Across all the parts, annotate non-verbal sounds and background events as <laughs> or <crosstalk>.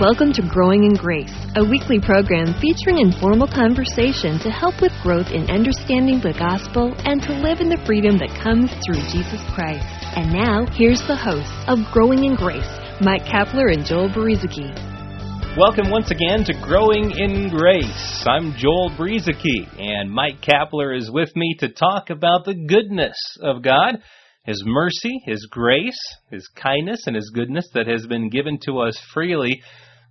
Welcome to Growing in Grace, a weekly program featuring informal conversation to help with growth in understanding the gospel and to live in the freedom that comes through Jesus Christ. And now, here's the hosts of Growing in Grace, Mike Kapler and Joel Berizicki. Welcome once again to Growing in Grace. I'm Joel Berizicki, and Mike Kapler is with me to talk about the goodness of God his mercy, His grace, His kindness, and His goodness that has been given to us freely.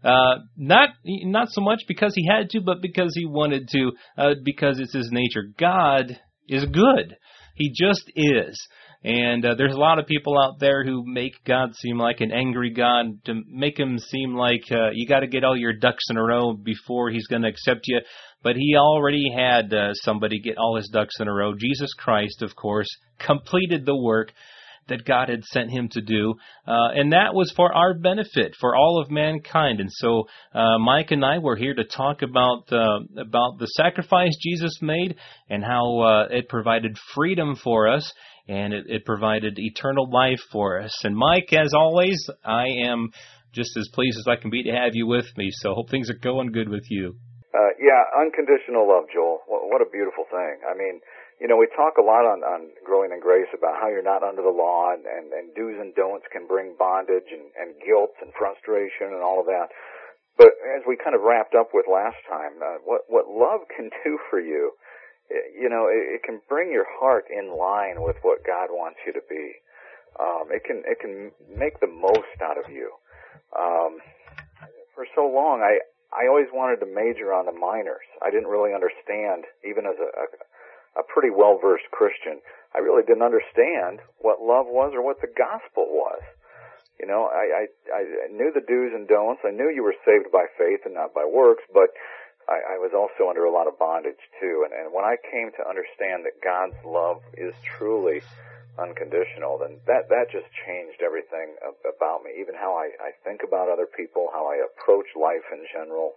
Uh, not not so much because He had to, but because He wanted to, uh, because it's His nature. God is good. He just is. And uh, there's a lot of people out there who make God seem like an angry God, to make him seem like uh, you got to get all your ducks in a row before he's going to accept you. But he already had uh, somebody get all his ducks in a row. Jesus Christ, of course, completed the work that God had sent him to do, uh, and that was for our benefit, for all of mankind. And so, uh, Mike and I were here to talk about uh, about the sacrifice Jesus made and how uh, it provided freedom for us, and it, it provided eternal life for us. And Mike, as always, I am just as pleased as I can be to have you with me. So, hope things are going good with you. Uh, yeah, unconditional love, Joel. What a beautiful thing. I mean, you know, we talk a lot on, on growing in grace about how you're not under the law and, and, and do's and don'ts can bring bondage and, and guilt and frustration and all of that. But as we kind of wrapped up with last time, uh, what, what love can <laughs> do for you, you know, it, it can bring your heart in line with what God wants you to be. Um, it can, it can make the most out of you. Um, for so long, I always wanted to major on the minors. I didn't really understand, even as a, a a pretty well versed Christian, I really didn't understand what love was or what the gospel was. You know, I, I, I knew the do's and don'ts. I knew you were saved by faith and not by works, but I, I was also under a lot of bondage too. And, and when I came to understand that God's love is truly unconditional, then that, that just changed everything about me, even how I, I think about other people, how I approach life in general.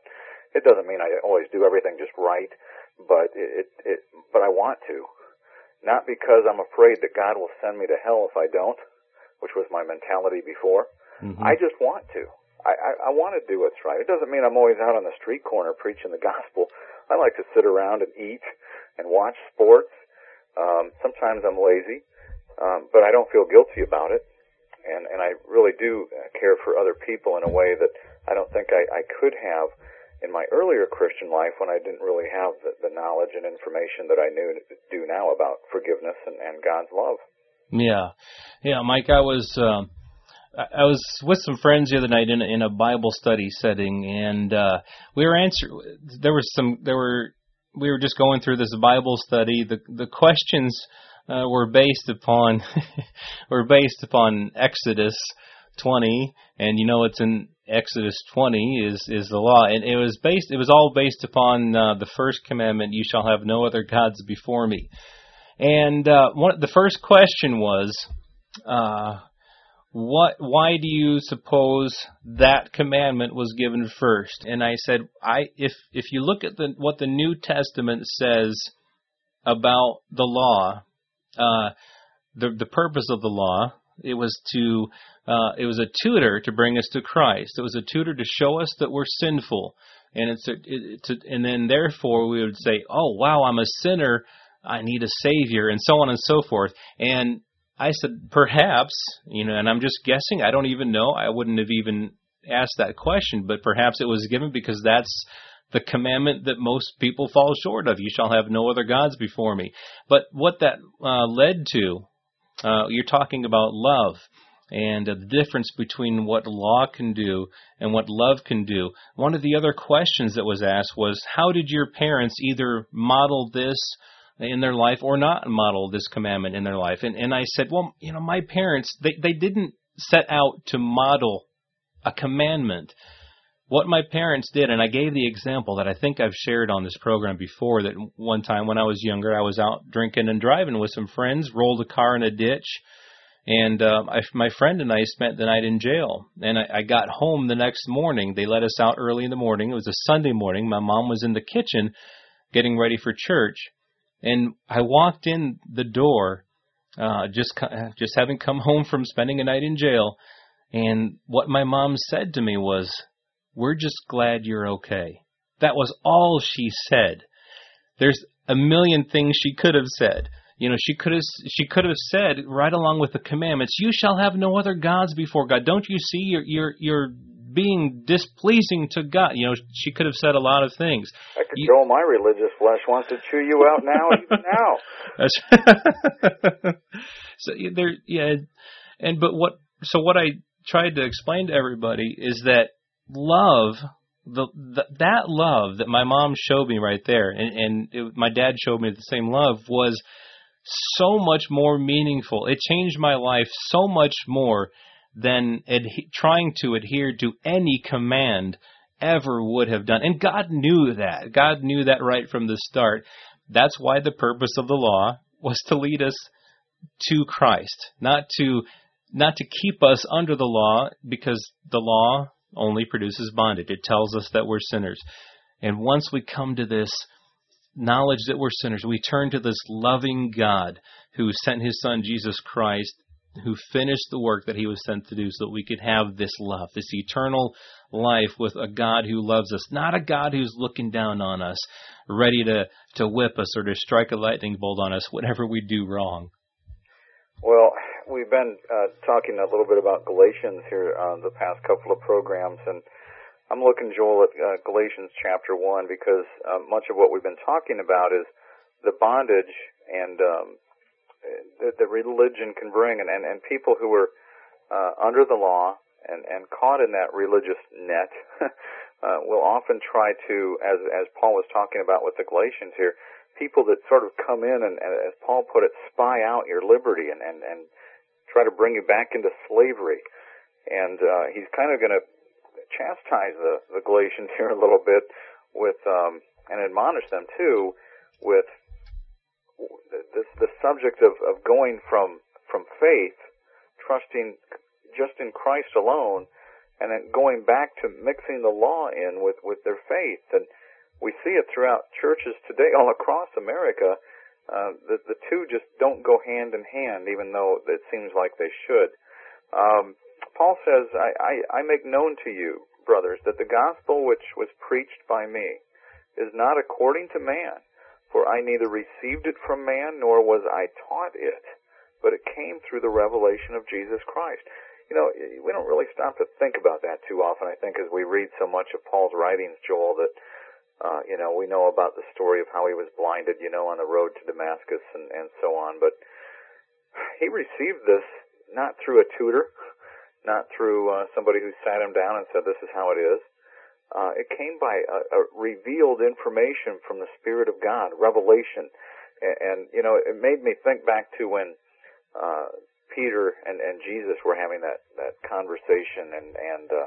It doesn't mean I always do everything just right, but it, it, it but I want to, not because I'm afraid that God will send me to hell if I don't, which was my mentality before. Mm-hmm. I just want to. I, I, I want to do what's right. It doesn't mean I'm always out on the street corner preaching the gospel. I like to sit around and eat and watch sports. Um, sometimes I'm lazy, um, but I don't feel guilty about it, and and I really do care for other people in a way that I don't think I, I could have in my earlier Christian life when I didn't really have the, the knowledge and information that I knew do now about forgiveness and, and God's love. Yeah, yeah, Mike. I was uh, I was with some friends the other night in a, in a Bible study setting, and uh, we were answer. There was some. There were we were just going through this Bible study. The the questions uh, were based upon <laughs> were based upon Exodus 20, and you know it's in Exodus 20 is is the law, and it was based. It was all based upon uh, the first commandment: "You shall have no other gods before me." And uh, one, the first question was, uh, "What? Why do you suppose that commandment was given first? And I said, "I if if you look at the what the New Testament says about the law, uh, the the purpose of the law, it was to uh, it was a tutor to bring us to Christ. It was a tutor to show us that we're sinful, and it's a, it, to, and then therefore we would say, "Oh wow, I'm a sinner. I need a savior," and so on and so forth. And I said, perhaps, you know, and I'm just guessing. I don't even know. I wouldn't have even asked that question, but perhaps it was given because that's the commandment that most people fall short of. You shall have no other gods before me. But what that uh, led to, uh, you're talking about love and the difference between what law can do and what love can do. One of the other questions that was asked was how did your parents either model this in their life or not model this commandment in their life? And and I said, well, you know, my parents they they didn't set out to model a commandment. What my parents did, and I gave the example that I think I've shared on this program before that one time when I was younger, I was out drinking and driving with some friends, rolled a car in a ditch, and uh, I, my friend and I spent the night in jail. And I, I got home the next morning. They let us out early in the morning. It was a Sunday morning. My mom was in the kitchen getting ready for church, and I walked in the door, uh, just just having come <laughs> home from spending a night in jail. And what my mom said to me was, we're just glad you're okay. That was all she said. There's a million things she could have said. You know, she could have she could have said right along with the commandments, "You shall have no other gods before God." Don't you see you're you're you're being displeasing to God? You know, she could have said a lot of things. I could you, my religious flesh wants to chew you out now, even <laughs> now. <laughs> so there, yeah, and but what? So what I tried to explain to everybody is that love the, the, that love that my mom showed me right there, and, and it, my dad showed me the same love, was so much more meaningful. It changed my life so much more than trying to adhere to any command ever would have done. And God knew that. God knew that right from the start. That's why the purpose of the law was to lead us to Christ, not to not to keep us under the law because the law only produces bondage. It tells us that we're sinners. And once we come to this knowledge that we're sinners, we turn to this loving God who sent his son Jesus Christ, who finished the work that he was sent to do so that we could have this love, this eternal life with a God who loves us, not a God who's looking down on us, ready to, to whip us or to strike a lightning bolt on us whenever we do wrong. Well, we've been uh, talking a little bit about Galatians here on the past couple of programs, and I'm looking, Joel, at uh, Galatians chapter one because uh, much of what we've been talking about is the bondage and um, that, that religion can bring, and, and, and people who are uh, under the law and, and caught in that religious net <laughs> uh, will often try to, as as Paul was talking about with the Galatians here, people that sort of come in and, and as Paul put it, spy out your liberty and, and, and try to bring you back into slavery. And uh, he's kind of going to chastise the, the Galatians <laughs> here a little bit with, um, and admonish them too, with this the subject of, of going from from faith, trusting just in Christ alone, and then going back to mixing the law in with with their faith. And we see it throughout churches today all across America uh, the the two just don't go hand in hand, even though it seems like they should. Um, Paul says, I, I, I make known to you, brothers, that the gospel which was preached by me is not according to man, for I neither received it from man nor was I taught it, but it came through the revelation of Jesus Christ. You know, we don't really stop to think about that too often, I think, as we read so much of Paul's writings, Joel, that uh, you know, we know about the story of how he was blinded, you know, on the road to Damascus and, and so on. But he received this not through a tutor, not through uh, somebody who sat him down and said, this is how it is. Uh, it came by a, a revealed information from the Spirit of God, revelation. And, and, you know, it made me think back to when uh, Peter and, and Jesus were having that, that conversation and, and uh,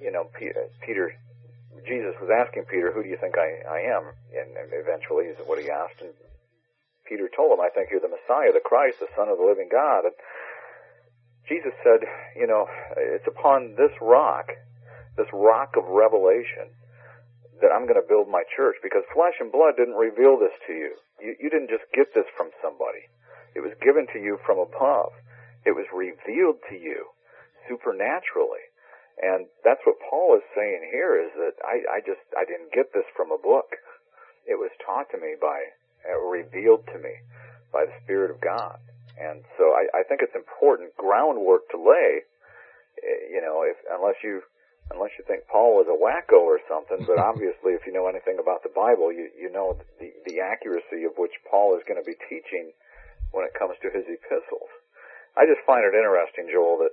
you know, Peter Jesus was asking Peter, "Who do you think I, I am?" And, eventually, is what he asked, and Peter told him, "I think you're the Messiah, the Christ, the Son of the living God." And Jesus said, "You know, it's upon this rock, this rock of revelation, that I'm going to build my church, because flesh and blood didn't reveal this to you. You, you didn't just get this from somebody; it was given to you from above. It was revealed to you supernaturally." And that's what Paul is saying here is that I, I just, I didn't get this from a book. It was taught to me by, uh, revealed to me by the Spirit of God. And so I, I think it's important groundwork to lay, eh, you know, if, unless you, unless you think Paul was a wacko or something, but <laughs> obviously if you know anything about the Bible, you, you know the, the accuracy of which Paul is going to be teaching when it comes to his epistles. I just find it interesting, Joel, that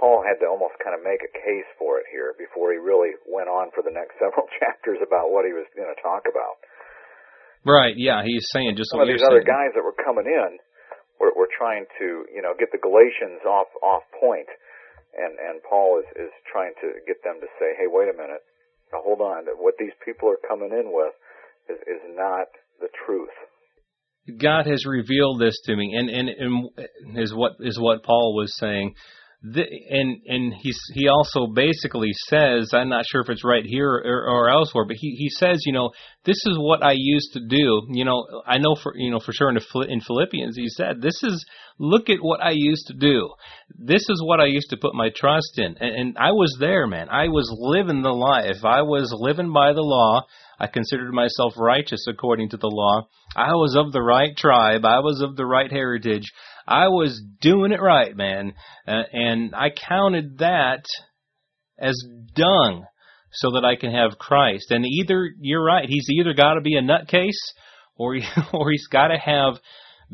Paul had to almost kind of make a case for it here before he really went on for the next <laughs> several chapters about what he was going to talk about. Right. Yeah, he's saying just some of these other guys that were coming in were, were trying to, you know, get the Galatians off off point, and and Paul is is trying to get them to say, hey, wait a minute, now hold on, what these people are coming in with is is not the truth. God has revealed this to me, and and, and is what is what Paul was saying the, and and he's he also basically says I'm not sure if it's right here or, or elsewhere, but he he says you know this is what I used to do. You know I know for you know for sure in in Philippians he said this is look at what I used to do. This is what I used to put my trust in, and, and I was there, man. I was living the life. I was living by the law. I considered myself righteous according to the law. I was of the right tribe. I was of the right heritage. I was doing it right, man. Uh, and I counted that as dung so that I can have Christ. And either, you're right, he's either got to be a nutcase or, he, <laughs> or he's got to have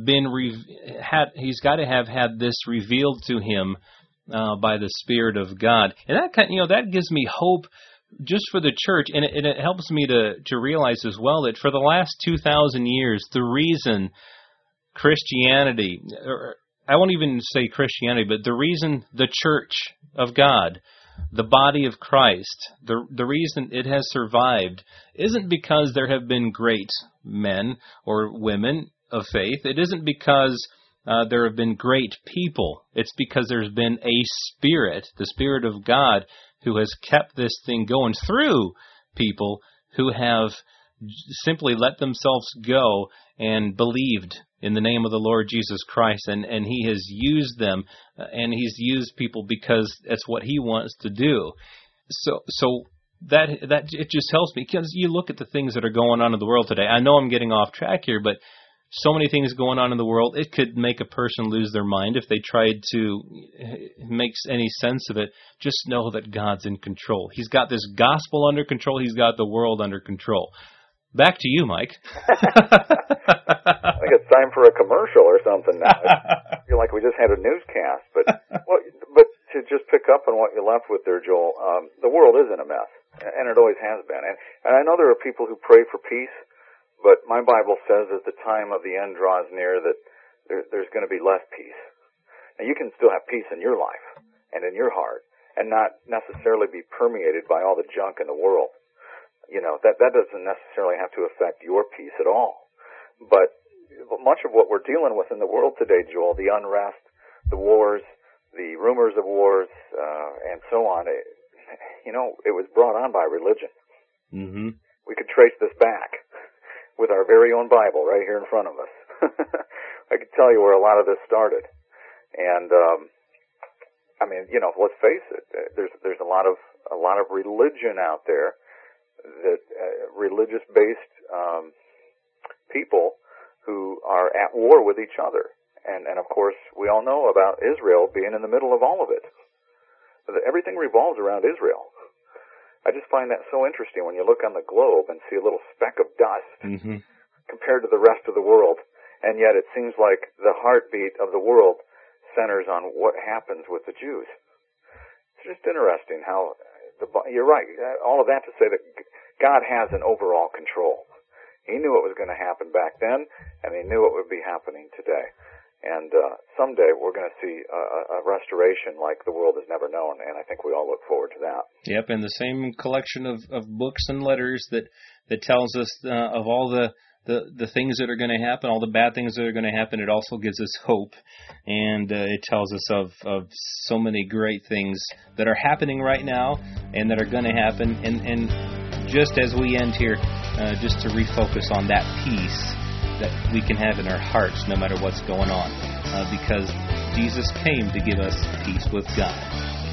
been, re- had, he's got to have had this revealed to him uh, by the Spirit of God. And that kind, you know, that gives me hope just for the church, and it, and it helps me to to realize as well that for the last two thousand years, the reason Christianity, or I won't even say Christianity, but the reason the church of God, the body of Christ, the, the reason it has survived isn't because there have been great men or women of faith. It isn't because uh, there have been great people. It's because there's been a spirit, the Spirit of God, who has kept this thing going through people who have simply let themselves go and believed in the name of the Lord Jesus Christ, and, and He has used them, uh, and He's used people because that's what He wants to do. So, so that that it just helps me because you look at the things that are going on in the world today. I know I'm getting off track here, but so many things going on in the world. It could make a person lose their mind if they tried to make any sense of it. Just know that God's in control. He's got this gospel under control. He's got the world under control. Back to you, Mike. <laughs> I think it's time for a commercial or something now. I feel like we just had a newscast, but <laughs> well, but to just pick up on what you left with there, Joel, um, the world is in a mess, and it always has been. And, and I know there are people who pray for peace, but my Bible says as the time of the end draws near that there, there's going to be less peace. Now you can still have peace in your life and in your heart, and not necessarily be permeated by all the junk in the world you know that that doesn't necessarily have to affect your peace at all. But much of what we're dealing with in the world today, Joel, the unrest, the wars, the rumors of wars, uh, and so on, it, you know, it was brought on by religion. Mm-hmm. We could trace this back with our very own Bible right here in front of us. <laughs> I could tell you where a lot of this started, and um, I mean, you know, let's face it. There's there's a lot of a lot of religion out there that uh, religious based um, people who are at war with each other. And, and of course, we all know about Israel being in the middle of all of it. Everything revolves around Israel. I just find that so interesting when you look on the globe and see a little speck of dust mm-hmm. compared to the rest of the world. And yet it seems like the heartbeat of the world centers on what happens with the Jews. It's just interesting how the, you're right. All of that to say that God has an overall control. He knew what was going to happen back then, and he knew what would be happening today. And uh, someday we're going to see a, a restoration like the world has never known, and I think we all look forward to that. Yep, and the same collection of, of books and letters that that tells us uh, of all the the the things that are going to happen, all the bad things that are going to happen. It also gives us hope, and uh, it tells us of of so many great things that are happening right now and that are going to happen. And and just as we end here, uh, just to refocus on that peace that we can have in our hearts, no matter what's going on, uh, because Jesus came to give us peace with God.